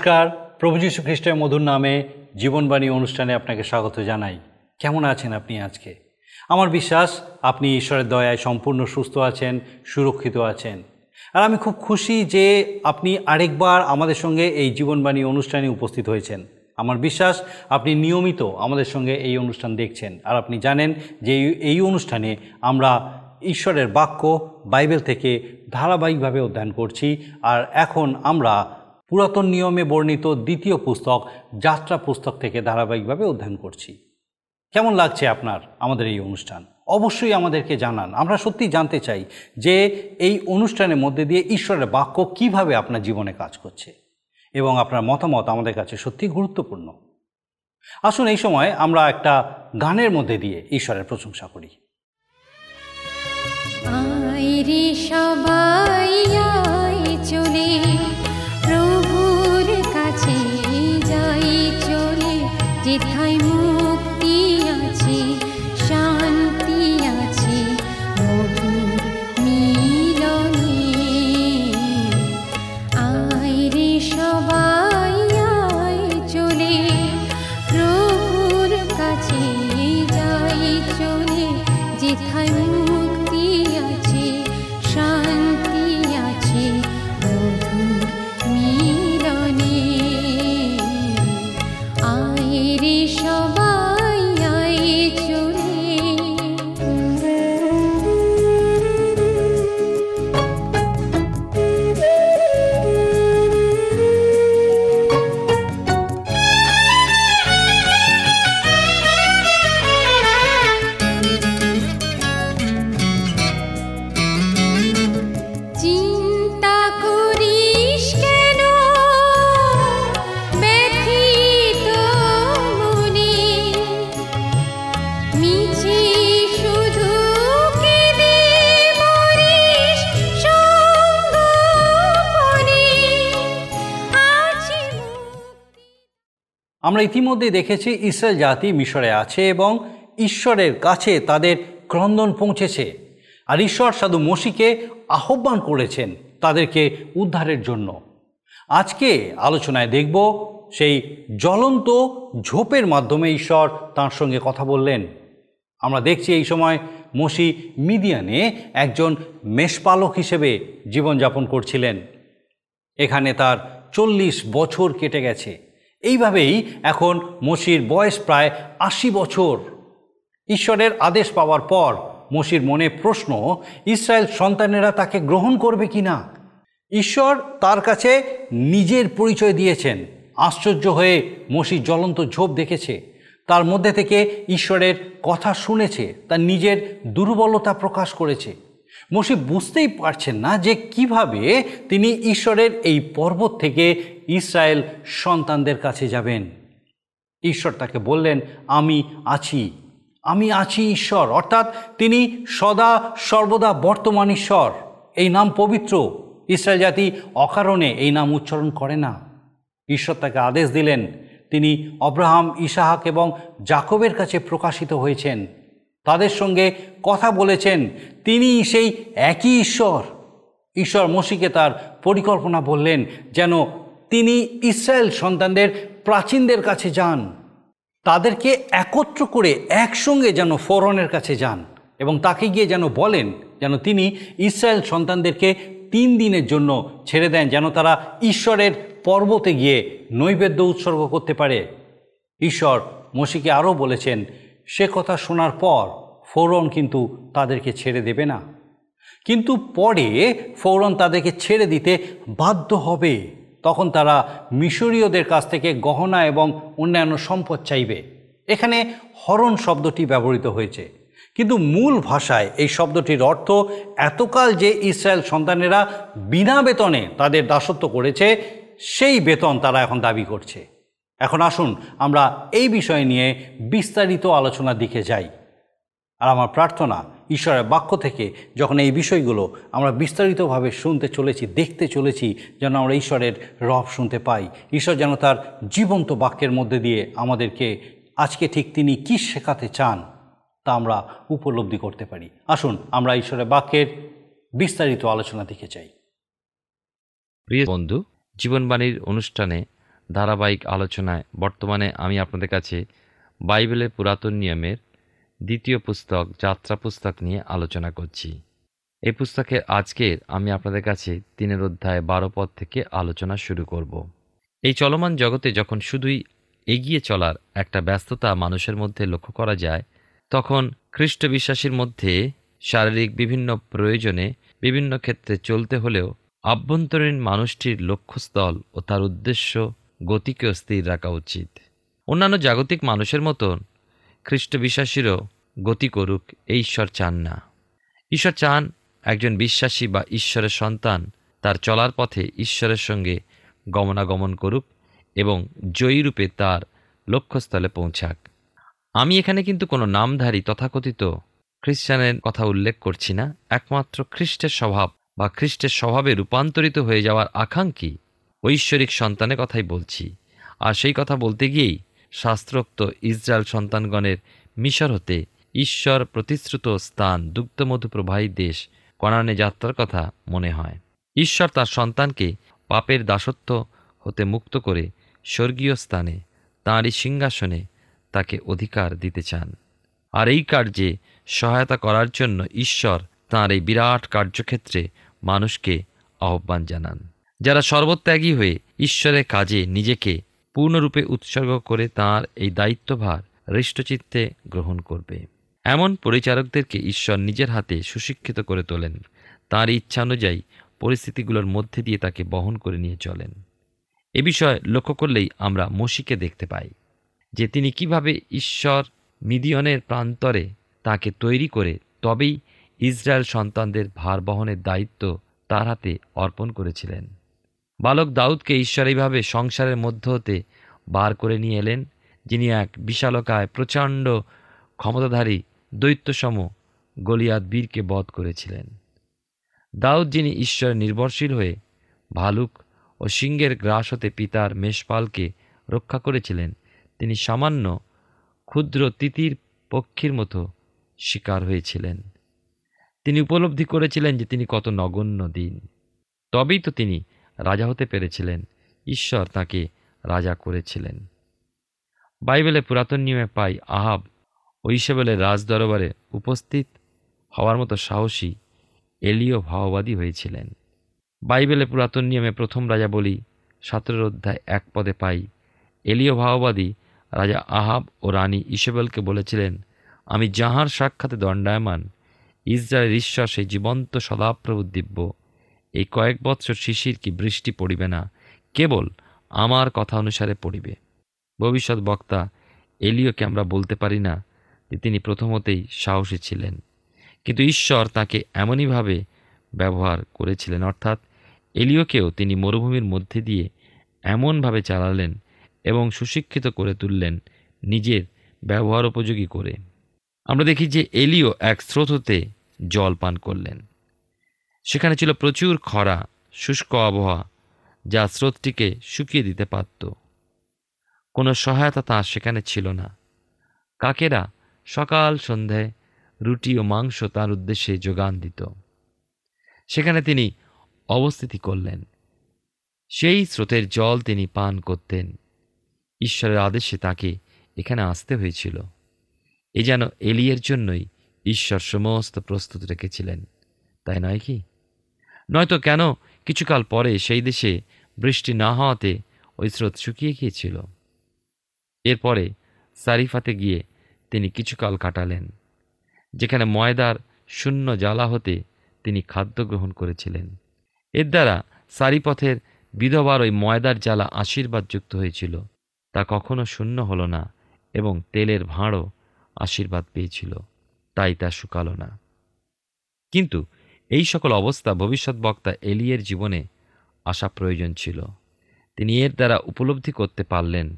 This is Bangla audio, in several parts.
নমস্কার। প্রভু যীশু খ্রিস্টের মধুর নামে জীবনবাণী অনুষ্ঠানে আপনাকে স্বাগত জানাই। কেমন আছেন আপনি আজকে? আমার বিশ্বাস, আপনি ঈশ্বরের দয়ায় সম্পূর্ণ সুস্থ আছেন, সুরক্ষিত আছেন। আর আমি খুব খুশি যে আপনি আরেকবার আমাদের সঙ্গে এই জীবনবাণী অনুষ্ঠানে উপস্থিত হয়েছেন। আমার বিশ্বাস, আপনি নিয়মিত আমাদের সঙ্গে এই অনুষ্ঠান দেখছেন। আর আপনি জানেন যে এই- অনুষ্ঠানে আমরা ঈশ্বরের বাক্য বাইবেল থেকে ধারাবাহিকভাবে অধ্যয়ন করছি। আর এখন আমরা পুরাতন নিয়মে বর্ণিত দ্বিতীয় পুস্তক যাত্রা পুস্তক থেকে ধারাবাহিকভাবে অধ্যয়ন করছি। কেমন লাগছে আপনার, আমাদের এই অনুষ্ঠান? অবশ্যই আমাদেরকে জানান। আমরা সত্যি জানতে চাই যে এই অনুষ্ঠানের মধ্যে দিয়ে ঈশ্বরের বাক্য কীভাবে আপনার জীবনে কাজ করছে এবং আপনার মতামত আমাদের কাছে সত্যি গুরুত্বপূর্ণ। আসুন এই সময় আমরা একটা গানের মধ্যে দিয়ে ঈশ্বরের প্রশংসা করি। সবাই চলে। did I? আমরা ইতিমধ্যে দেখেছি ইসরায়েল জাতি মিশরে আছে এবং ঈশ্বরের কাছে তাদের ক্রন্দন পৌঁছেছে। আর ঈশ্বর সাধু মসিকে আহ্বান করেছেন তাদেরকে উদ্ধারের জন্য। আজকে আলোচনায় দেখব সেই জ্বলন্ত ঝোপের মাধ্যমে ঈশ্বর তার সঙ্গে কথা বললেন। আমরা দেখছি এই সময় মসি মিডিয়ানে একজন মেষপালক হিসেবে জীবনযাপন করছিলেন। এখানে তার চল্লিশ বছর কেটে গেছে। এইভাবেই এখন মসির বয়স প্রায় আশি বছর। ঈশ্বরের আদেশ পাওয়ার পর মসির মনে প্রশ্ন, ইসরায়েল সন্তানেরা তাকে গ্রহণ করবে কি না ঈশ্বর তার কাছে নিজের পরিচয় দিয়েছেন। আশ্চর্য হয়ে মসি জ্বলন্ত ঝোপ দেখেছে। তার মধ্যে থেকে ঈশ্বরের কথা শুনেছে, তার নিজের দুর্বলতা প্রকাশ করেছে। মসি বুঝতেই পারছেন না যে কীভাবে তিনি ঈশ্বরের এই পর্বত থেকে ইসরায়েল সন্তানদের কাছে যাবেন। ঈশ্বর তাকে বললেন, আমি আছি। আমি আছি ঈশ্বর। অর্থাৎ তিনি সদা সর্বদা বর্তমান ঈশ্বর। এই নাম পবিত্র। ইসরায়েল জাতি অকারণে এই নাম উচ্চারণ করে না। ঈশ্বর তাকে আদেশ দিলেন, তিনি অব্রাহাম ইসাহাক এবং জাকবের কাছে প্রকাশিত হয়েছেন। তাদের সঙ্গে কথা বলেছেন, তিনি সেই একই ঈশ্বর। ঈশ্বর মসিকে তার পরিকল্পনা বললেন, যেন তিনি ইসরায়েল সন্তানদের প্রাচীনদের কাছে যান। তাদেরকে একত্র করে একসঙ্গে যেন ফোরনের কাছে যান এবং তাকে গিয়ে যেন বলেন যেন তিনি ইসরায়েল সন্তানদেরকে তিন দিনের জন্য ছেড়ে দেন, যেন তারা ঈশ্বরের পর্বতে গিয়ে নৈবেদ্য উৎসর্গ করতে পারে। ঈশ্বর মসিকে আরও বলেছেন, সে কথা শোনার পর ফৌরন কিন্তু তাদেরকে ছেড়ে দেবে না। কিন্তু পরে ফৌরন তাদেরকে ছেড়ে দিতে বাধ্য হবে। তখন তারা মিশরীয়দের কাছ থেকে গহনা এবং অন্যান্য সম্পদ চাইবে। এখানে হরণ শব্দটি ব্যবহৃত হয়েছে। কিন্তু মূল ভাষায় এই শব্দটির অর্থ এতকাল যে ইসরায়েল সন্তানেরা বিনা বেতনে তাদের দাসত্ব করেছে, সেই বেতন তারা এখন দাবি করছে। এখন আসুন আমরা এই বিষয় নিয়ে বিস্তারিত আলোচনার দিকে যাই। আর আমার প্রার্থনা ঈশ্বরের বাক্য থেকে যখন এই বিষয়গুলো আমরা বিস্তারিতভাবে শুনতে চলেছি, দেখতে চলেছি, যেন আমরা ঈশ্বরের রব শুনতে পাই। ঈশ্বর যেন তার জীবন্ত বাক্যের মধ্যে দিয়ে আমাদেরকে আজকে ঠিক তিনি কী শেখাতে চান, তা আমরা উপলব্ধি করতে পারি। আসুন, আমরা ঈশ্বরের বাক্যের বিস্তারিত আলোচনা দিকে চাই প্রিয় বন্ধু, জীবনবাণীর অনুষ্ঠানে ধারাবাহিক আলোচনায় বর্তমানে আমি আপনাদের কাছে বাইবেলের পুরাতন নিয়মের দ্বিতীয় পুস্তক, যাত্রা পুস্তক নিয়ে আলোচনা করছি। এই পুস্তকে আজকের আমি আপনাদের কাছে তিনের অধ্যায় বারো পদ থেকে আলোচনা শুরু করব। এই চলমান জগতে যখন শুধুই এগিয়ে চলার একটা ব্যস্ততা মানুষের মধ্যে লক্ষ্য করা যায়, তখন খ্রিস্ট বিশ্বাসীর মধ্যে শারীরিক বিভিন্ন প্রয়োজনে বিভিন্ন ক্ষেত্রে চলতে হলেও আভ্যন্তরীণ মানুষটির লক্ষ্যস্থল ও তার উদ্দেশ্য গতিকেও স্থির রাখা উচিত। অন্যান্য জাগতিক মানুষের মতন খ্রিস্ট বিশ্বাসীরও গতি করুক, এই ঈশ্বর চান না। ঈশ্বর চান একজন বিশ্বাসী বা ঈশ্বরের সন্তান তার চলার পথে ঈশ্বরের সঙ্গে গমনাগমন করুক এবং জয়ীরূপে তার লক্ষ্যস্থলে পৌঁছাক। আমি এখানে কিন্তু কোনো নামধারী তথাকথিত খ্রিস্টানের কথা উল্লেখ করছি না, একমাত্র খ্রিস্টের স্বভাব বা খ্রিস্টের স্বভাবে রূপান্তরিত হয়ে যাওয়ার আকাঙ্ক্ষী ঐশ্বরিক সন্তানের কথাই বলছি। আর সেই কথা বলতে গিয়েই শাস্ত্রোক্ত ইসরায়েল সন্তানগণের মিশর হতে ঈশ্বর প্রতিশ্রুত স্থান দুগ্ধমধু প্রবাহী দেশ কনানে যাত্রার কথা মনে হয়। ঈশ্বর তার সন্তানকে পাপের দাসত্ব হতে মুক্ত করে স্বর্গীয় স্থানে তাঁরই সিংহাসনে তাকে অধিকার দিতে চান। আর এই কার্যে সহায়তা করার জন্য ঈশ্বর তাঁর এই বিরাট কার্যক্ষেত্রে মানুষকে আহ্বান জানান। যারা সর্বত্যাগী হয়ে ঈশ্বরের কাজে নিজেকে পূর্ণরূপে উৎসর্গ করে তাঁর এই দায়িত্বভার হৃষ্টচিত্তে গ্রহণ করবে। এমন পরিচারকদেরকে ঈশ্বর নিজের হাতে সুশিক্ষিত করে তোলেন। তাঁর ইচ্ছা অনুযায়ী পরিস্থিতিগুলোর মধ্যে দিয়ে তাকে বহন করে নিয়ে চলেন। এ বিষয়ে লক্ষ্য করলেই আমরা মসিকে দেখতে পাই, যে তিনি কীভাবে ঈশ্বর মিদিয়নের প্রান্তরে তাকে তৈরি করে তবেই ইসরায়েল সন্তানদের ভার বহনের দায়িত্ব তার হাতে অর্পণ করেছিলেন। বালক দাউদকে ঈশ্বর এইভাবে সংসারের মধ্য হতে বার করে নিয়ে এলেন, যিনি এক বিশালকায় প্রচণ্ড ক্ষমতাধারী দৈত্যসম গলিয়াত বীরকে বধ করেছিলেন। দাউদ যিনি ঈশ্বর নির্ভরশীল হয়ে ভালুক ও সিংহের গ্রাস হতে পিতার মেষপালকে রক্ষা করেছিলেন, তিনি সামান্য ক্ষুদ্র তিতির পক্ষীর মতো শিকার হয়েছিলেন। তিনি উপলব্ধি করেছিলেন যে তিনি কত নগণ্য দিন। তবেই তো তিনি রাজা হতে পেরেছিলেন। ঈশ্বর তাকে রাজা করেছিলেন। বাইবেলে পুরাতন নিয়মে পাই, আহাব ও ইসবেলের রাজদরবারে উপস্থিত হওয়ার মতো সাহসী এলিও ভাওবাদী হয়েছিলেন। বাইবেলে পুরাতন নিয়মে প্রথম রাজা বলি সতেরোর অধ্যায় এক পদে পাই, এলিও ভাওবাদী রাজা আহাব ও রানী ইসবেলকে বলেছিলেন, আমি যাহার সাক্ষাতে দণ্ডায়মান ইসরায়েল ঈশ্বর সেই জীবন্ত সদাপ্রভু দিব্য এই কয়েক বৎসর শিশির কি বৃষ্টি পড়িবে না? কেবল আমার কথা অনুসারে পড়িবে। ভবিষ্যৎ বক্তা এলিওকে আমরা বলতে পারি না যে তিনি প্রথমতেই সাহসী ছিলেন। কিন্তু ঈশ্বর তাকে এমনইভাবে ব্যবহার করেছিলেন, অর্থাৎ এলিওকেও তিনি মরুভূমির মধ্যে দিয়ে এমনভাবে চালালেন এবং সুশিক্ষিত করে তুললেন নিজের ব্যবহার উপযোগী করে। আমরা দেখি যে এলিও এক স্রোত হতে জল পান করলেন। সেখানে ছিল প্রচুর খরা, শুষ্ক আবহাওয়া, যা স্রোতটিকে শুকিয়ে দিতে পারত। কোনো সহায়তা তাঁর সেখানে ছিল না। কাকেরা সকাল, সন্ধ্যায় রুটি ও মাংস তার উদ্দেশ্যে যোগান দিত। সেখানে তিনি অবস্থিতি করলেন। সেই স্রোতের জল তিনি পান করতেন। ঈশ্বরের আদেশে তাকে এখানে আসতে হয়েছিল। এ যেন এলিয়ের জন্যই ঈশ্বর সমস্ত প্রস্তুত রেখেছিলেন। তাই নয় কি? নয়তো কেন কিছুকাল পরে সেই দেশে বৃষ্টি না হওয়াতে ওই স্রোত শুকিয়ে গিয়েছিল। এরপরে সারিফাতে গিয়ে তিনি কিছুকাল কাটালেন, যেখানে ময়দার শূন্য জ্বালা হতে তিনি খাদ্য গ্রহণ করেছিলেন। এর দ্বারা সারিপথের বিধবার ওই ময়দার জ্বালা আশীর্বাদ যুক্ত হয়েছিল, তা কখনো শূন্য হলো না এবং তেলের ভাঁড়ও আশীর্বাদ পেয়েছিল, তাই তা শুকালো না। কিন্তু এই সকল অবস্থা ভবিষ্যৎ বক্তা এলিয়ের জীবনে আসা প্রয়োজন ছিল। তিনি এর দ্বারা উপলব্ধি করতে পারলেন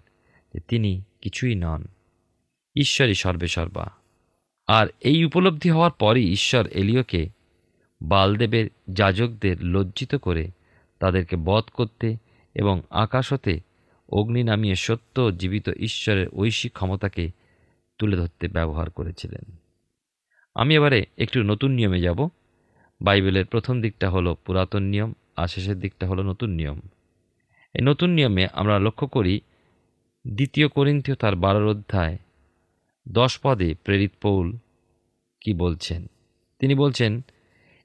যে তিনি কিছুই নন। ঈশ্বরই সর্বেসর্বা। আর এই উপলব্ধি হওয়ার পরই ঈশ্বর এলিওকে বালদেবের যাজকদের লজ্জিত করে তাদেরকে বধ করতে এবং আকাশ হতে অগ্নি নামিয়ে সত্য জীবিত ঈশ্বরের ঐশিক ক্ষমতাকে তুলে ধরতে ব্যবহার করেছিলেন। আমি এবারে একটু নতুন নিয়মে যাব। বাইবেলের প্রথম দিকটা হলো পুরাতন নিয়ম, আর শেষের দিকটা হলো নতুন নিয়ম। এই নতুন নিয়মে আমরা লক্ষ্য করি, দ্বিতীয় করিন্থীয় তার বারোর অধ্যায়, দশ পদে প্রেরিত পৌল কি বলছেন? তিনি বলছেন,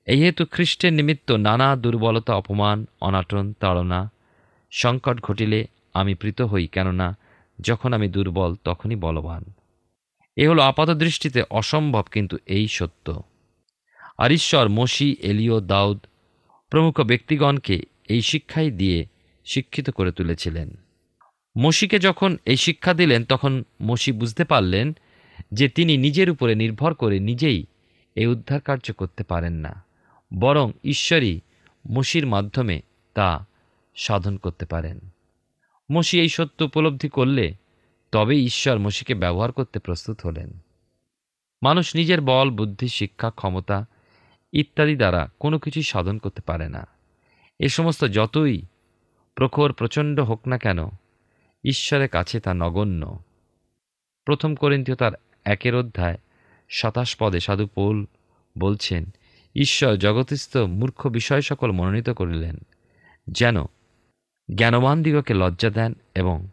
এই হেতু খ্রিস্টের নিমিত্ত নানা দুর্বলতা, অপমান, অনাটন, তাড়না, সংকট ঘটিলে আমি প্রীত হই, কেননা যখন আমি দুর্বল তখনই বলবান। এ হলো আপাত দৃষ্টিতে অসম্ভব কিন্তু এই সত্য। আর ঈশ্বর মসি এলিও দাউদ প্রমুখ ব্যক্তিগণকে এই শিক্ষাই দিয়ে শিক্ষিত করে তুলেছিলেন। মসিকে যখন এই শিক্ষা দিলেন, তখন মসি বুঝতে পারলেন যে তিনি নিজের উপরে নির্ভর করে নিজেই এই উদ্ধার কার্য করতে পারেন না, বরং ঈশ্বরই মসির মাধ্যমে তা সাধন করতে পারেন। মসি এই সত্য উপলব্ধি করলে তবে ঈশ্বর মসিকে ব্যবহার করতে প্রস্তুত হলেন। মানুষ নিজের বল, বুদ্ধি, শিক্ষা, ক্ষমতা ইত্যাদি দ্বারা কোনো কিছুই সাধন করতে পারে না। এ সমস্ত যতই প্রখর প্রচণ্ড হোক না কেন, ঈশ্বরের কাছে তা নগণ্য। প্রথম করিন্তীয় তার একের অধ্যায় সাতাশ পদে সাধু পৌল বলছেন, ঈশ্বর জগতস্থ মূর্খ বিষয় সকল মনোনীত করিলেন, যেন জ্ঞানবান দিগকে লজ্জা দেন এবং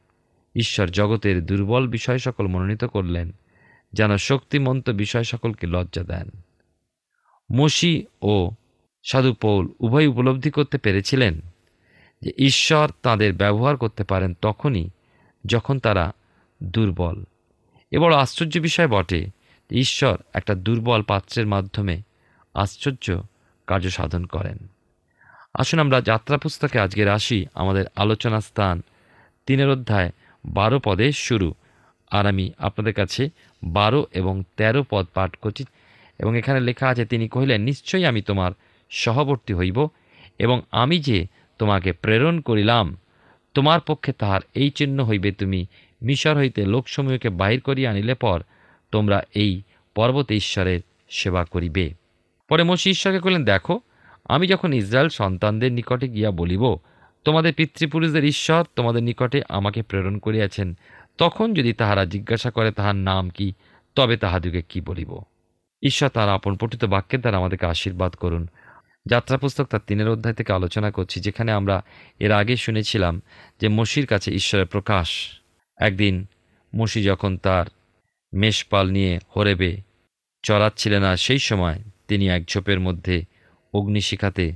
ঈশ্বর জগতের দুর্বল বিষয় সকল মনোনীত করলেন, যেন শক্তিমন্ত বিষয় সকলকে লজ্জা দেন। মসি ও সাধু পৌল উভয় উপলব্ধি করতে পেরেছিলেন যে ঈশ্বর তাদের ব্যবহার করতে পারেন তখনই যখন তারা দুর্বল। এ বড় আশ্চর্য বিষয় বটে ঈশ্বর একটা দুর্বল পাত্রের মাধ্যমে আশ্চর্য কার্য সাধন করেন। আসুন আমরা যাত্রা পুস্তকে আজকের আসি আমাদের আলোচনা স্থান তিনের অধ্যায় বারো পদে শুরু। আর আমি আপনাদের কাছে বারো এবং ১৩ পদ পাঠ করছি। এবং এখানে লেখা আছে, তিনি কহিলেন, নিশ্চয়ই আমি তোমার সহবর্তী হইব এবং আমি যে তোমাকে প্রেরণ করিলাম, তোমার পক্ষে তাহার এই চিহ্ন হইবে, তুমি মিশর হইতে লোকসমূহকে বাহির করিয়া আনিলে পর তোমরা এই পর্বতে ঈশ্বরের সেবা করিবে। পরে মসি ঈশ্বরকে কহিলেন, দেখো, আমি যখন ইসরায়েল সন্তানদের নিকটে গিয়া বলিব, তোমাদের পিতৃপুরুষদের ঈশ্বর তোমাদের নিকটে আমাকে প্রেরণ করিয়াছেন, তখন যদি তাহারা জিজ্ঞাসা করে তাহার নাম কি, তবে তাহাদিকে কি বলিব? ঈশ্বর তার আপন পঠিত বাক্যের দ্বারা আমাদেরকে আশীর্বাদ করুন। যাত্রা পুস্তক তার তিনের অধ্যায় থেকে আলোচনা করছি, যেখানে আমরা এর আগে শুনেছিলাম যে মসির কাছে ঈশ্বরের প্রকাশ। একদিন মসি যখন তার মেষপাল নিয়ে হরেবে চড়াচ্ছিলেন না সেই সময় তিনি এক ঝোপের মধ্যে অগ্নিশিখাতে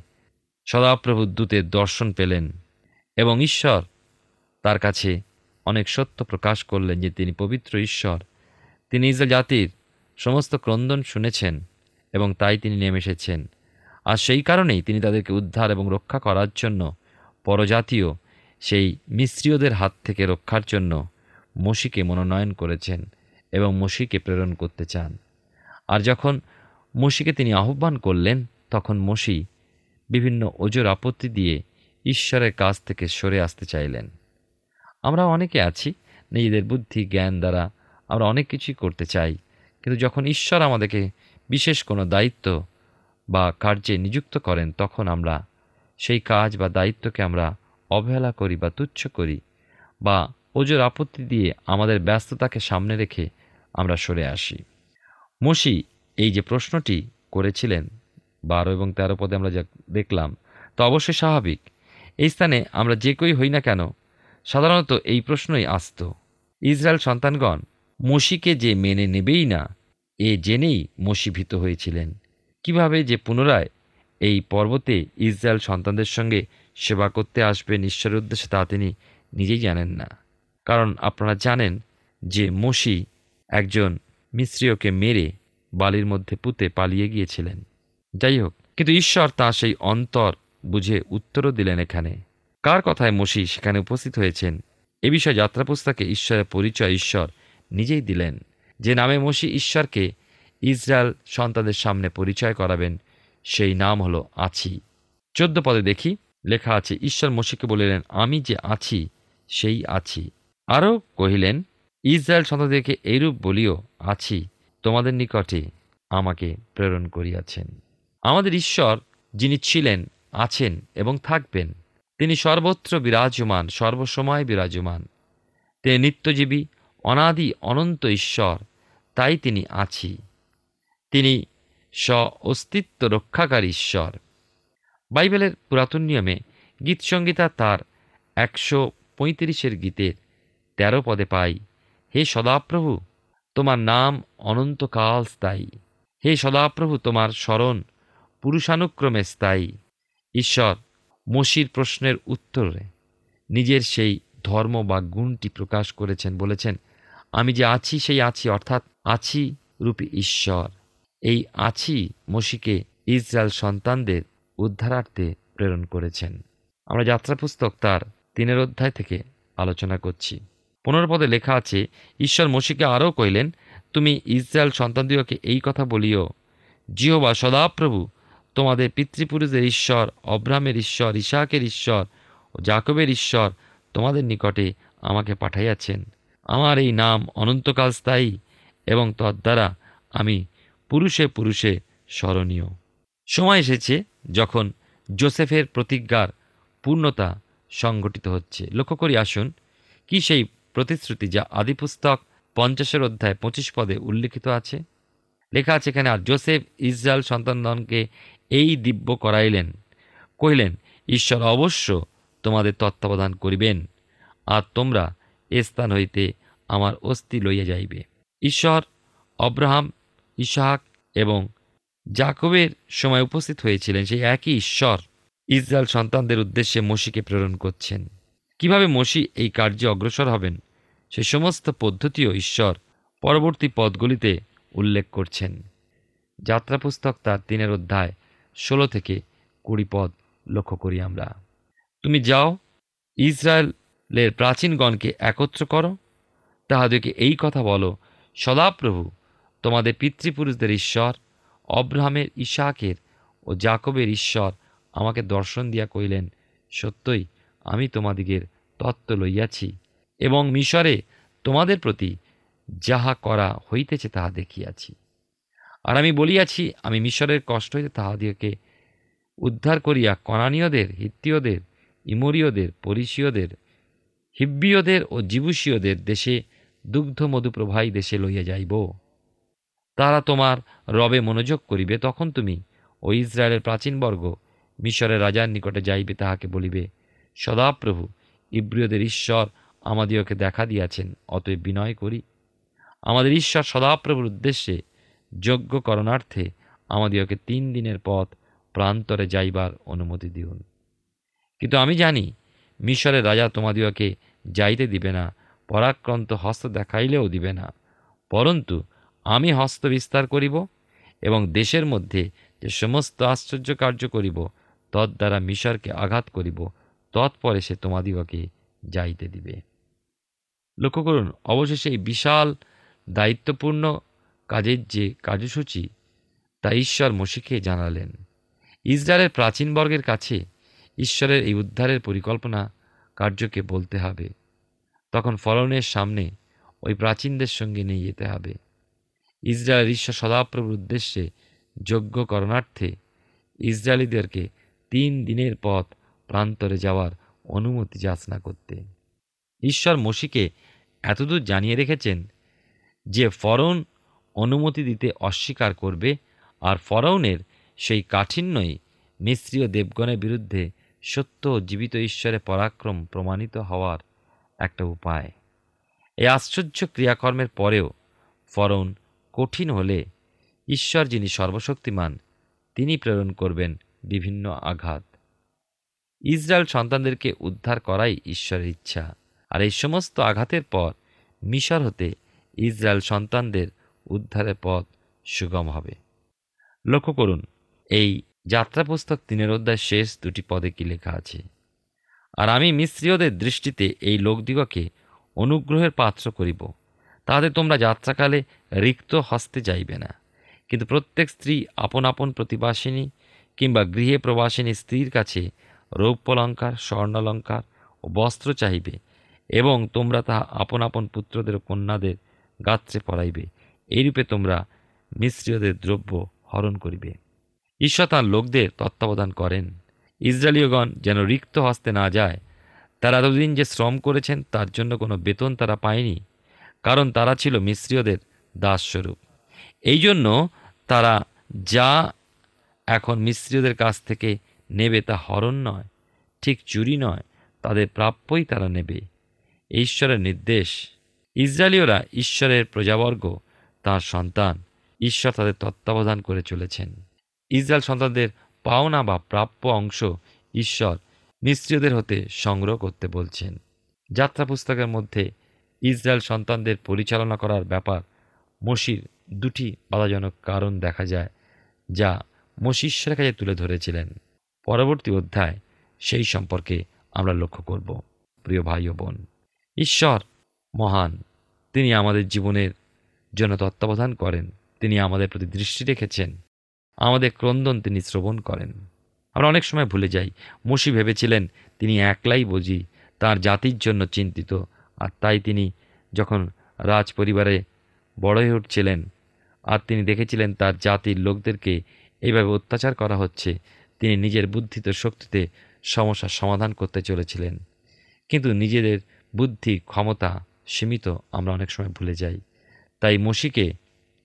সদাপ্রভু দূতের দর্শন পেলেন এবং ঈশ্বর তার কাছে অনেক সত্য প্রকাশ করলেন যে তিনি পবিত্র ঈশ্বর। তিনি ইসরায়েল জাতির সমস্ত ক্রন্দন শুনেছেন এবং তাই তিনি নেমে এসেছেন। আর সেই কারণেই তিনি তাদেরকে উদ্ধার এবং রক্ষা করার জন্য পরজাতীয় সেই মিস্ত্রীয়দের হাত থেকে রক্ষার জন্য মসিকে মনোনয়ন করেছেন এবং মসিকে প্রেরণ করতে চান। আর যখন মসিকে তিনি আহ্বান করলেন, তখন মসি বিভিন্ন ওজোর আপত্তি দিয়ে ঈশ্বরের কাছ থেকে সরে আসতে চাইলেন। আমরা অনেকে আছি, নিজেদের বুদ্ধি, জ্ঞান দ্বারা আমরা অনেক কিছুই করতে চাই কিন্তু যখন ঈশ্বর আমাদেরকে বিশেষ কোনো দায়িত্ব বা কার্যে নিযুক্ত করেন, তখন আমরা সেই কাজ বা দায়িত্বকে আমরা অবহেলা করি বা তুচ্ছ করি বা ওজোর আপত্তি দিয়ে আমাদের ব্যস্ততাকে সামনে রেখে আমরা সরে আসি। মসি এই যে প্রশ্নটি করেছিলেন, বারো এবং তেরো পদে আমরা যা দেখলাম, তো অবশ্যই স্বাভাবিক। এই স্থানে আমরা যে কই হই না কেন, সাধারণত এই প্রশ্নই আসত। ইসরায়েল সন্তানগণ মসিকে যে মেনে নেবেই না, এ জেনেই মসি ভীত হয়েছিলেন। কীভাবে যে পুনরায় এই পর্বতে ইসরায়েল সন্তানদের সঙ্গে সেবা করতে আসবেন ঈশ্বরের উদ্দেশ্যে তা তিনি নিজেই জানেন না। কারণ আপনারা জানেন যে মসি একজন মিশ্রীয়কে মেরে বালির মধ্যে পুঁতে পালিয়ে গিয়েছিলেন। যাই হোক, কিন্তু ঈশ্বর তা সেই অন্তর বুঝে উত্তরও দিলেন এখানে। কার কথায় মসি সেখানে উপস্থিত হয়েছেন? এ বিষয়ে যাত্রা পুস্তকে ঈশ্বরের পরিচয় ঈশ্বর নিজেই দিলেন, যে নামে মসি ঈশ্বরকে ইসরায়েল সন্তানদের সামনে পরিচয় করাবেন, সেই নাম হলো আছি। চোদ্দ পদে দেখি, লেখা আছে, ঈশ্বর মসিকে বলিলেন, আমি যে আছি, সেই আছি। আরও কহিলেন, ইসরায়েল সন্তানদেরকে এইরূপ বলিও, আছি, তোমাদের নিকটে আমাকে প্রেরণ করিয়াছেন। আমাদের ঈশ্বর, যিনি ছিলেন, আছেন এবং থাকবেন, তিনি সর্বত্র বিরাজমান, সর্বসময় বিরাজমান। তিনি নিত্যজীবী অনাদি অনন্ত ঈশ্বর, তাই তিনি আছি। তিনি স্ব অস্তিত্ব রক্ষাকারী ঈশ্বর। বাইবেলের পুরাতন নিয়মে গীতসংগীতা তার একশো পঁয়ত্রিশের গীতের তেরো পদে পাই, হে সদাপ্রভু, তোমার নাম অনন্তকাল স্থায়ী। হে সদাপ্রভু, তোমার স্মরণ পুরুষানুক্রমে স্থায়ী। ঈশ্বর, মসির প্রশ্নের উত্তরে নিজের সেই ধর্ম বা গুণটি প্রকাশ করেছেন, বলেছেন আমি যে আছি, সেই আছি, অর্থাৎ আছি রূপী ঈশ্বর। এই আছি মসিকে ইসরায়েল সন্তানদের উদ্ধারার্থে প্রেরণ করেছেন। আমরা যাত্রা পুস্তক তার তিনের অধ্যায় থেকে আলোচনা করছি। পনেরো পদে লেখা আছে, ঈশ্বর মসিকে আরও কইলেন তুমি ইসরায়েল সন্তানদিগকে এই কথা বলিও, জিহবা সদাপ্রভু, তোমাদের পিতৃপুরুষের ঈশ্বর, অব্রাহামের ঈশ্বর, ইসাকের ঈশ্বর ও জাকবের ঈশ্বর তোমাদের নিকটে আমাকে পাঠাইয়াছেন। আমার এই নাম অনন্তকাল স্থায়ী এবং তদ্বারা আমি পুরুষে পুরুষে স্মরণীয়। সময় এসেছে যখন জোসেফের প্রতিজ্ঞার পূর্ণতা সংঘটিত হচ্ছে। লক্ষ্য করি, আসুন, কি সেই প্রতিশ্রুতি যা আদিপুস্তক পঞ্চাশের অধ্যায় পঁচিশ পদে উল্লিখিত আছে? লেখা আছে এখানে, আর জোসেফ ইসরায়েল সন্তানগণকে এই দিব্য করাইলেন। কহিলেন, ঈশ্বর অবশ্য তোমাদের তত্ত্বাবধান করিবেন। আর তোমরা স্থান হইতে আমার অস্থি লইয়া যাইবে। ঈশ্বর, অব্রাহাম, ইসাহাক এবং জাকবের সময় উপস্থিত হয়েছিলেন সেই একই ঈশ্বর ইসরায়েল সন্তানদের উদ্দেশ্যে মসিকে প্রেরণ করছেন। কীভাবে মসি এই কার্যে অগ্রসর হবেন, সে সমস্ত পদ্ধতিও ঈশ্বর পরবর্তী পদগুলিতে উল্লেখ করছেন। যাত্রা পুস্তক তার তিনের অধ্যায় ষোলো থেকে কুড়ি পদ লক্ষ্য করি আমরা। তুমি যাও ইসরায়েলের প্রাচীনগণকে একত্র করো। তাহাদেরকে এই কথা বলো, সদাপ্রভু, তোমাদের পিতৃপুরুষদের ঈশ্বর, অব্রাহামের ইশাকের ও জাকবের ঈশ্বর আমাকে দর্শন দিয়া কইলেন সত্যই আমি তোমাদিগের তত্ত্ব লইয়াছি এবং মিশরে তোমাদের প্রতি যাহা করা হইতেছে তাহা দেখিয়াছি। আর আমি বলিয়াছি, আমি মিশরের কষ্ট হইতে তাহাদিগকে উদ্ধার করিয়া কনানীয়দের, হিত্তীয়দের, ইমরীয়দের, পরিসীয়দের হিব্বীয়দের ও জিবুসীয়দের দেশে দুগ্ধ মধুপ্রবাহী দেশে লইয়া যাইব। তারা তোমার রবে মনোযোগ করিবে, তখন তুমি ও ইসরায়েলের প্রাচীনবর্গ মিশরের রাজার নিকটে যাইবে, তাহাকে বলিবে সদাপ্রভু ইব্রিয়দের ঈশ্বর আমাদিওকে দেখা দিয়াছেন, অতএব বিনয় করি। আমাদের ঈশ্বর সদাপ্রভুর উদ্দেশ্যে যোগ্য করণার্থে আমাদিওকে তিন দিনের পথ প্রান্তরে যাইবার অনুমতি দিউন। কিন্তু আমি জানি, মিশরের রাজা তোমাদিওকে যাইতে দিবে না, পরাক্রান্ত হস্ত দেখাইলেও দিবে না। পরন্তু, আমি হস্ত বিস্তার করিব এবং দেশের মধ্যে যে সমস্ত আশ্চর্য কার্য করিব, তদ্বারা মিশরকে আঘাত করিব, তৎপরে সে তোমাদিগকে যাইতে দিবে। লক্ষ্য করুন, অবশেষে এই বিশাল, দায়িত্বপূর্ণ কাজের যে কার্যসূচি, তা ঈশ্বর মসিকে জানালেন। ইসরায়েলের প্রাচীন বর্গের কাছে ঈশ্বরের এই উদ্ধারের পরিকল্পনা কার্যকে বলতে হবে। তখন ফলনের সামনে ওই প্রাচীনদের সঙ্গে নিয়ে যেতে হবে। ইসরায়েলের ঈশ্বর সদাপ্রভুর উদ্দেশ্যে যোগ্য করণার্থে ইসরায়েলিদেরকে তিন দিনের পথ প্রান্তরে যাওয়ার অনুমতি যাচনা করতে। ঈশ্বর মসিকে এতদূর জানিয়ে রেখেছেন যে ফরন অনুমতি দিতে অস্বীকার করবে আর ফরাউনের সেই কাঠিন্যই মিশ্রীয় দেবগণের বিরুদ্ধে সত্য জীবিত ঈশ্বরের পরাক্রম প্রমাণিত হওয়ার একটা উপায়। এই আশ্চর্য ক্রিয়াকর্মের পরেও ফরন কঠিন হলে ঈশ্বর যিনি সর্বশক্তিমান, তিনি প্রেরণ করবেন বিভিন্ন আঘাত। ইসরায়েল সন্তানদেরকে উদ্ধার করাই ঈশ্বরের ইচ্ছা। আর এই সমস্ত আঘাতের পর মিশর হতে ইসরায়েল সন্তানদের উদ্ধারের পথ সুগম হবে। লক্ষ্য করুন, এই যাত্রা পুস্তক তিনের অধ্যায় শেষ দুটি পদে কি লেখা আছে? আর আমি মিশ্রীয়দের দৃষ্টিতে এই লোকদিগকে অনুগ্রহের পাত্র করিব। তাহাতে তোমরা যাত্রাকালে রিক্ত হস্তে যাইবে না। কিন্তু প্রত্যেক স্ত্রী আপন আপন প্রতিবাসিনী কিংবা গৃহে প্রবাসিনী স্ত্রীর কাছে রৌপ্যলঙ্কার স্বর্ণালঙ্কার ও বস্ত্র চাহিবে এবং তোমরা তাহা আপন আপন পুত্রদের কন্যাদের গাত্রে পরাইবে। এইরূপে তোমরা মিশ্রীয়দের দ্রব্য হরণ করিবে। ঈশ্বর তাঁর লোকদের তত্ত্বাবধান করেন। ইসরায়েলীয়গণ যেন রিক্ত হস্তে না যায়। তারা এতদিন যে শ্রম করেছেন, তার জন্য কোনো বেতন তারা পায়নি, কারণ তারা ছিল মিশ্রীয়দের দাসস্বরূপ। এই জন্য তারা যা এখন মিশ্রীয়দের কাছ থেকে নেবে তা হরণ নয়, ঠিক চুরি নয়, তাদের প্রাপ্যই তারা নেবে। ঈশ্বরের নির্দেশ। ইসরায়েলীয়রা ঈশ্বরের প্রজাবর্গ, তার সন্তান। ঈশ্বর তাদের তত্ত্বাবধান করে চলেছেন। ইসরায়েল সন্তানদের পাওনা বা প্রাপ্য অংশ ঈশ্বর মিস্ত্রীয়দের হতে সংগ্রহ করতে বলছেন। যাত্রা পুস্তকের মধ্যে ইসরায়েল সন্তানদের পরিচালনা করার ব্যাপার মসির দুটি বাধাজনক কারণ দেখা যায়, যা মসি ঈশ্বরের কাছে তুলে ধরেছিলেন। পরবর্তী অধ্যায় সেই সম্পর্কে আমরা লক্ষ্য করব। প্রিয় ভাই ও বোন, ঈশ্বর মহান, তিনি আমাদের জীবনের জন্য তত্ত্বাবধান করেন, তিনি আমাদের প্রতি দৃষ্টি রেখেছেন। আমাদের ক্রন্দন তিনি শ্রবণ করেন। আমরা অনেক সময় ভুলে যাই। মসি ভেবেছিলেন, তিনি একলাই বুঝি, তার জাতির জন্য চিন্তিত। আর তাই তিনি যখন রাজ পরিবারে বড় হয়ে উঠছিলেন আর তিনি দেখেছিলেন তার জাতির লোকদেরকে এইভাবে অত্যাচার করা হচ্ছে, তিনি নিজের বুদ্ধিত শক্তিতে সমস্যার সমাধান করতে চলেছিলেন। কিন্তু নিজেদের বুদ্ধি ক্ষমতা সীমিত আমরা অনেক সময় ভুলে যাই। তাই মসিকে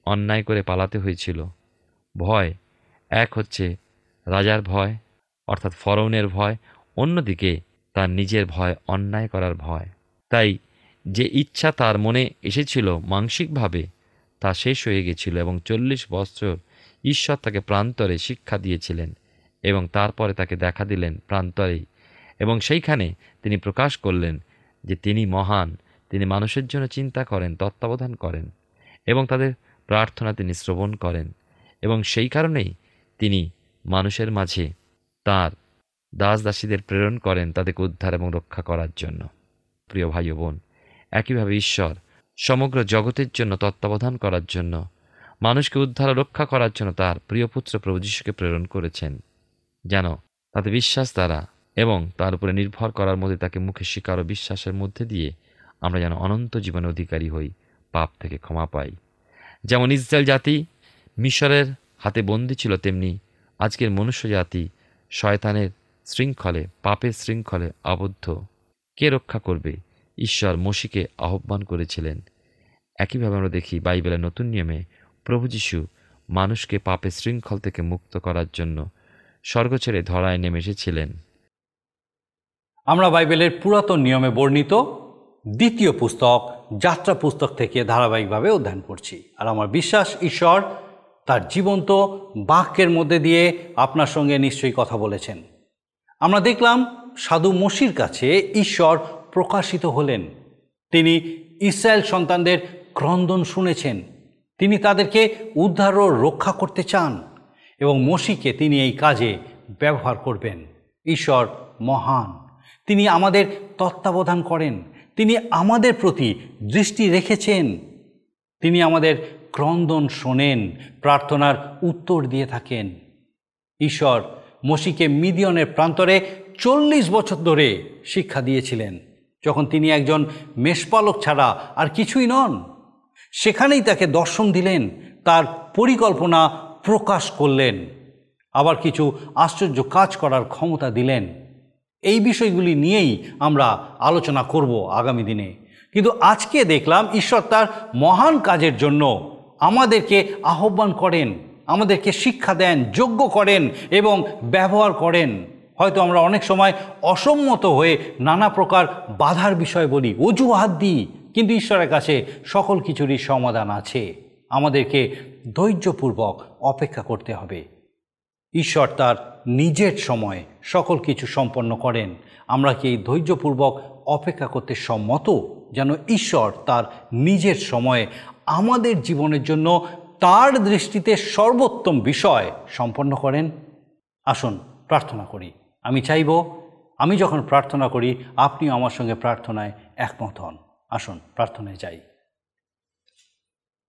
অন্যায় করে পালাতে হয়েছিল। ভয় এক হচ্ছে রাজার ভয়, অর্থাৎ ফরৌনের ভয়, অন্যদিকে তার নিজের ভয়, অন্যায় করার ভয়। তাই যে ইচ্ছা তার মনে এসেছিল মানসিকভাবে, তা শেষ হয়ে গেছিল এবং চল্লিশ বছর ঈশ্বর তাকে প্রান্তরে শিক্ষা দিয়েছিলেন এবং তারপরে তাকে দেখা দিলেন প্রান্তরেই এবং সেইখানে তিনি প্রকাশ করলেন যে তিনি মহান, তিনি মানুষের জন্য চিন্তা করেন, তত্ত্বাবধান করেন এবং তাদের প্রার্থনা তিনি শ্রবণ করেন এবং সেই কারণেই তিনি মানুষের মাঝে তার দাস দাসীদের প্রেরণ করেন তাদেরকে উদ্ধার এবং রক্ষা করার জন্য। প্রিয় ভাই বোন, একইভাবে ঈশ্বর সমগ্র জগতের জন্য তত্ত্বাবধান করার জন্য, মানুষকে উদ্ধার ও রক্ষা করার জন্য তার প্রিয় পুত্র প্রভু যীশুকে প্রেরণ করেছেন, যেন তাতে বিশ্বাস দ্বারা এবং তার উপরে নির্ভর করার মধ্যে তাকে মুখে স্বীকার ও বিশ্বাসের মধ্যে দিয়ে আমরা যেন অনন্ত জীবনের অধিকারী হই, পাপ থেকে ক্ষমা পাই। যেমন ইসরায়েল জাতি মিশরের হাতে বন্দী ছিল তেমনি আজকের মনুষ্য জাতি শয়তানের শৃঙ্খলে, পাপের শৃঙ্খলে আবদ্ধ। কে রক্ষা করবে? ঈশ্বর মসিকে আহ্বান করেছিলেন। একইভাবে আমরা দেখি বাইবেলের নতুন নিয়মে প্রভু যীশু মানুষকে পাপের শৃঙ্খল থেকে মুক্ত করার জন্য স্বর্গ ছেড়ে ধরায় নেমে এসেছিলেন। আমরা বাইবেলের পুরাতন নিয়মে বর্ণিত দ্বিতীয় পুস্তক, যাত্রা পুস্তক থেকে ধারাবাহিকভাবে অধ্যয়ন করছি। আর আমার বিশ্বাস, ঈশ্বর তার জীবন্ত বাক্যের মধ্যে দিয়ে আপনার সঙ্গে নিশ্চয়ই কথা বলেছেন। আমরা দেখলাম সাধু মসির কাছে ঈশ্বর প্রকাশিত হলেন। তিনি ইসরায়েল সন্তানদের ক্রন্দন শুনেছেন। তিনি তাদেরকে উদ্ধার ও রক্ষা করতে চান এবং মসিকে তিনি এই কাজে ব্যবহার করবেন। ঈশ্বর মহান। তিনি আমাদের তত্ত্বাবধান করেন। তিনি আমাদের প্রতি দৃষ্টি রেখেছেন। তিনি আমাদের ক্রন্দন শোনেন, প্রার্থনার উত্তর দিয়ে থাকেন। ঈশ্বর মসিকে মিদিয়নের প্রান্তরে চল্লিশ বছর ধরে শিক্ষা দিয়েছিলেন। যখন তিনি একজন মেষপালক ছাড়া আর কিছুই নন, সেখানেই তাকে দর্শন দিলেন, তার পরিকল্পনা প্রকাশ করলেন। আবার কিছু আশ্চর্য কাজ করার ক্ষমতা দিলেন। এই বিষয়গুলি নিয়েই আমরা আলোচনা করব আগামী দিনে। কিন্তু আজকে দেখলাম ঈশ্বর তার মহান কাজের জন্য আমাদেরকে আহ্বান করেন, আমাদেরকে শিক্ষা দেন, যোগ্য করেন এবং ব্যবহার করেন। হয়তো আমরা অনেক সময় অসম্মত হয়ে নানা প্রকার বাধার বিষয় বলি, অজুহাত দিই, কিন্তু ঈশ্বরের কাছে সকল কিছুরই সমাধান আছে। আমাদেরকে ধৈর্যপূর্বক অপেক্ষা করতে হবে। ঈশ্বর তার নিজের সময়ে সকল কিছু সম্পন্ন করেন। আমরা কি এই ধৈর্যপূর্বক অপেক্ষা করতে সম্মত, যেন ঈশ্বর তার নিজের সময়ে আমাদের জীবনের জন্য তার দৃষ্টিতে সর্বোত্তম বিষয় সম্পন্ন করেন। আসুন প্রার্থনা করি। আমি চাইব, আমি যখন প্রার্থনা করি, আপনিও আমার সঙ্গে প্রার্থনায় একমত হন। আসুন প্রার্থনায় যাই।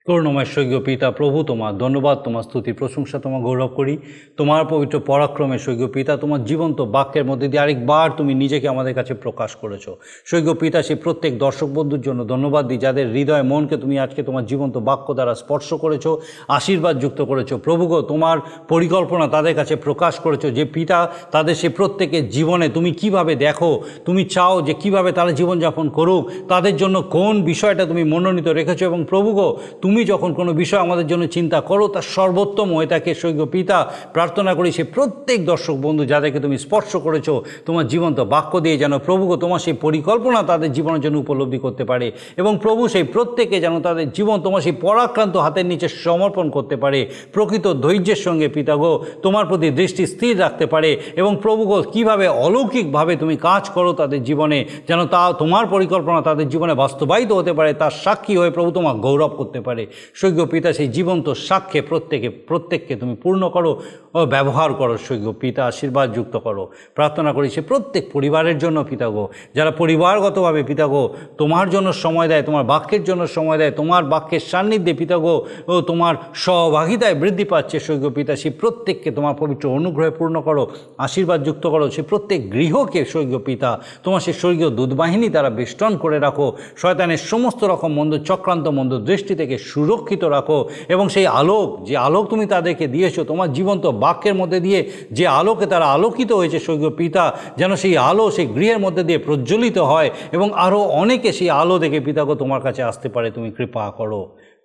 করুণময় স্বর্গীয় পিতা, প্রভু তোমার ধন্যবাদ, তোমার স্তুতি, প্রশংসা, তোমার গৌরব করি। তোমার পবিত্র পরাক্রমে স্বর্গীয় পিতা, তোমার জীবন্ত বাক্যের মধ্যে দিয়ে আরেকবার তুমি নিজেকে আমাদের কাছে প্রকাশ করেছ। স্বর্গীয় পিতা, সেই প্রত্যেক দর্শক বন্ধুর জন্য ধন্যবাদ দিই, যাদের হৃদয় মনকে তুমি আজকে তোমার জীবন্ত বাক্য দ্বারা স্পর্শ করেছ, আশীর্বাদ যুক্ত করেছ। প্রভু গো, তোমার পরিকল্পনা তাদের কাছে প্রকাশ করেছ যে, পিতা, তাদের সে প্রত্যেকের জীবনে তুমি কীভাবে দেখো, তুমি চাও যে, কীভাবে তারা জীবনযাপন করুক, তাদের জন্য কোন বিষয়টা তুমি মনোনীত রেখেছো এবং প্রভু গো, তুমি তুমি যখন কোনো বিষয় আমাদের জন্য চিন্তা করো তার সর্বোত্তম থাকে সৈক্য পিতা প্রার্থনা করি সে প্রত্যেক দর্শক বন্ধু যাদেরকে তুমি স্পর্শ করেছ, তোমার জীবন্ত বাক্য দিয়ে যেন প্রভুকে তোমার সেই পরিকল্পনা তাদের জীবনের জন্য উপলব্ধি করতে পারে এবং প্রভু সেই প্রত্যেকে যেন তাদের জীবন তোমার সেই পরাক্রান্ত হাতের নিচে সমর্পণ করতে পারে। প্রকৃত ধৈর্যের সঙ্গে পিতাগো তোমার প্রতি দৃষ্টি স্থির রাখতে পারে এবং প্রভুগো কীভাবে অলৌকিকভাবে তুমি কাজ করো তাদের জীবনে, যেন তা তোমার পরিকল্পনা তাদের জীবনে বাস্তবায়িত হতে পারে, তার সাক্ষী হয়ে প্রভু তোমার গৌরব করতে পারে। সৈক্য পিতা সেই জীবন্ত সাক্ষ্যে প্রত্যেকে, প্রত্যেককে তুমি পূর্ণ করো ও ব্যবহার করো সৈক্য পিতা আশীর্বাদ যুক্ত করো। প্রার্থনা করি সে প্রত্যেক পরিবারের জন্য পিতাগো যারা পরিবারগতভাবে পিতাগো তোমার জন্য সময় দেয়, তোমার বাক্যের জন্য সময় দেয়, তোমার বাক্যের সান্নিধ্যে পিতাগো ও তোমার সহভাগিতায় বৃদ্ধি পাচ্ছে সৈক্য পিতা সে প্রত্যেককে তোমার পবিত্র অনুগ্রহে পূর্ণ করো আশীর্বাদ যুক্ত করো। সে প্রত্যেক গৃহকে স্বর্গীয় পিতা তোমার সে স্বর্গীয় দুধবাহিনী তারা বেষ্টন করে রাখো। শয়তানের সমস্ত রকম মন্দ চক্রান্ত, মন্দ দৃষ্টি থেকে সুরক্ষিত রাখো এবং সেই আলোক, যে আলোক তুমি তাদেরকে দিয়েছ, তোমার জীবন্ত বাক্যের মধ্যে দিয়ে যে আলোকে তারা আলোকিত হয়েছে, স্বর্গীয় পিতা, যেন সেই আলো সেই গৃহের মধ্যে দিয়ে প্রজ্বলিত হয় এবং আরও অনেকে সেই আলো দেখে পিতাকে তোমার কাছে আসতে পারে, তুমি কৃপা করো।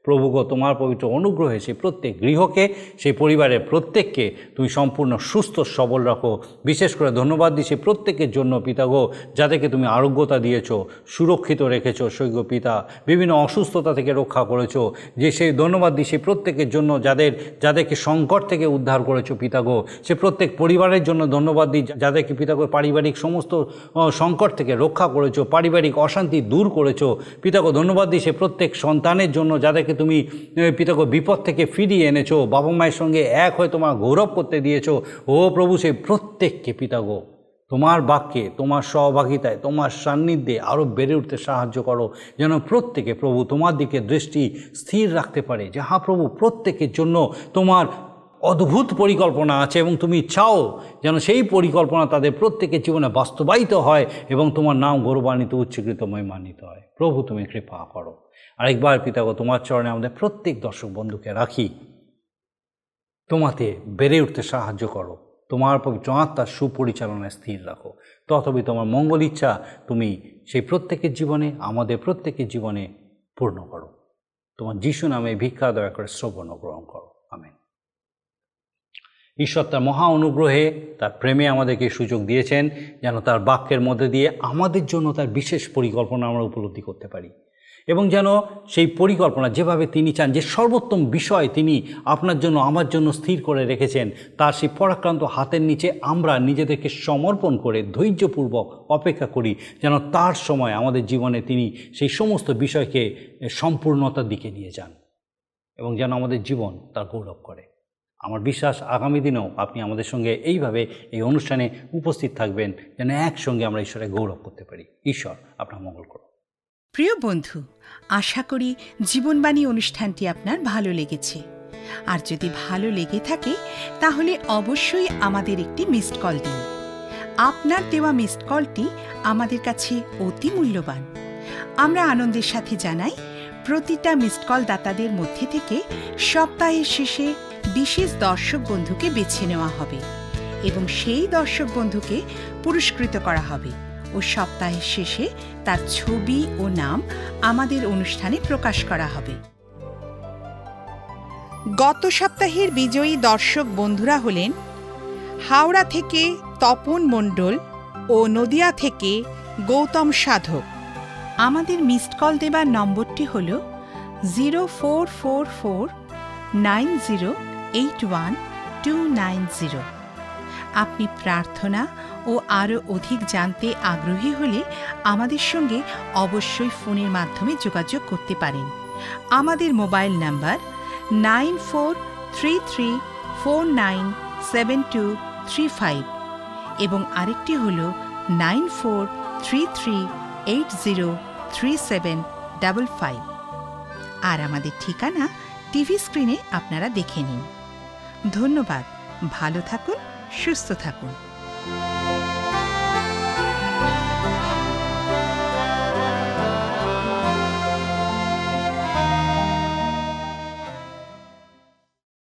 প্রভুগো, তোমার পবিত্র অনুগ্রহে সেই প্রত্যেক গৃহকে, সেই পরিবারের প্রত্যেককে তুমি সম্পূর্ণ সুস্থ, সবল রাখো। বিশেষ করে ধন্যবাদ সেই প্রত্যেকের জন্য পিতাগো, যাদেরকে তুমি আরোগ্যতা দিয়েছ, সুরক্ষিত রেখেছো সৈক্য পিতা, বিভিন্ন অসুস্থতা থেকে রক্ষা করেছ। যে সেই ধন্যবাদ সেই প্রত্যেকের জন্য যাদের, যাদেরকে সংকট থেকে উদ্ধার করেছ পিতাগো। সে প্রত্যেক পরিবারের জন্য ধন্যবাদ দিই যাদেরকে পিতাগো পারিবারিক সমস্ত সংকট থেকে রক্ষা করেছ, পারিবারিক অশান্তি দূর করেছ। পিতাগো, ধন্যবাদ দিই সে প্রত্যেক সন্তানের জন্য যাদেরকে তুমি পিতাকে বিপদ থেকে ফিরিয়ে এনেছো, বাবা মায়ের সঙ্গে এক হয়ে তোমার গৌরব করতে দিয়েছ। ও প্রভু, সেই প্রত্যেককে পিতাগো তোমার বাক্যে, তোমার সহভাগিতায়, তোমার সান্নিধ্যে আরও বেড়ে উঠতে সাহায্য করো। যেন প্রত্যেকে প্রভু তোমার দিকে দৃষ্টি স্থির রাখতে পারে। যে হ্যাঁ প্রভু প্রত্যেকের জন্য তোমার অদ্ভুত পরিকল্পনা আছে এবং তুমি চাও যেন সেই পরিকল্পনা তাদের প্রত্যেকের জীবনে বাস্তবায়িত হয় এবং তোমার নাম গৌরবান্বিত, উচ্চকৃত, মহিমান্বিত হয়। প্রভু, তুমি কৃপা করো। আরেকবার পিতাগো, তোমার চরণে আমাদের প্রত্যেক দর্শক বন্ধুকে রাখি। তোমাতে বেড়ে উঠতে সাহায্য করো। তোমার পবিত্র আত্মার সুপরিচালনায় স্থির রাখো। তথাপি তোমার মঙ্গল ইচ্ছা তুমি সেই প্রত্যেকের জীবনে, আমাদের প্রত্যেকের জীবনে পূর্ণ করো। তোমার যিশু নামে ভিক্ষা, দয়া করে শ্রবণ গ্রহণ করো। আমেন। ঈশ্বর তার মহা অনুগ্রহে, তার প্রেমে আমাদেরকে সুযোগ দিয়েছেন, যেন তার বাক্যের মধ্যে দিয়ে আমাদের জন্য তার বিশেষ পরিকল্পনা আমরা উপলব্ধি করতে পারি। এবং যেন সেই পরিকল্পনা যেভাবে তিনি চান, যে সর্বোত্তম বিষয় তিনি আপনার জন্য, আমার জন্য স্থির করে রেখেছেন, তার সেই পরাক্রান্ত হাতের নিচে আমরা নিজেদেরকে সমর্পণ করে, ধৈর্যপূর্বক অপেক্ষা করি, যেন তার সময় আমাদের জীবনে তিনি সেই সমস্ত বিষয়কে সম্পূর্ণতার দিকে নিয়ে যান এবং যেন আমাদের জীবন তার গৌরব করে। আমার বিশ্বাস আগামী দিনেও আপনি আমাদের সঙ্গে এইভাবে এই অনুষ্ঠানে উপস্থিত থাকবেন, যেন একসঙ্গে আমরা ঈশ্বরের গৌরব করতে পারি। ঈশ্বর আপনার মঙ্গল করুন। প্রিয় বন্ধু, আশা করি জীবনবাণী অনুষ্ঠানটি আপনার ভালো লেগেছে। আর যদি ভালো লেগে থাকে, তাহলে অবশ্যই আমাদের একটি মিসড কল দিন। আপনার দেওয়া মিসড কলটি আমাদের কাছে অতি মূল্যবান। আমরা আনন্দের সাথে জানাই, প্রতিটা মিসড কল দাতাদের মধ্যে থেকে সপ্তাহের শেষে বিশেষ দর্শক বন্ধুকে বেছে নেওয়া হবে এবং সেই দর্শক বন্ধুকে পুরস্কৃত করা হবে ও সপ্তাহের শেষে তার ছবি ও নাম আমাদের অনুষ্ঠানে প্রকাশ করা হবে। গত সপ্তাহের বিজয়ী দর্শক বন্ধুরা হলেন হাওড়া থেকে তপন মণ্ডল ও নদিয়া থেকে গৌতম সাধক। আমাদের মিসড কল দেবার নম্বরটি হল zero four four four nine zero eight one two nine zero আপনি প্রার্থনা ও আরও অধিক জানতে আগ্রহী হলে আমাদের সঙ্গে অবশ্যই ফোনের মাধ্যমে যোগাযোগ করতে পারেন। আমাদের mobile number nine four three three four nine seven two three five এবং আরেকটি হল nine four three three eight zero three seven double five আর আমাদের ঠিকানা টিভি স্ক্রিনে আপনারা দেখে নিন। ধন্যবাদ। ভালো থাকুন সুস্থ থাকুন।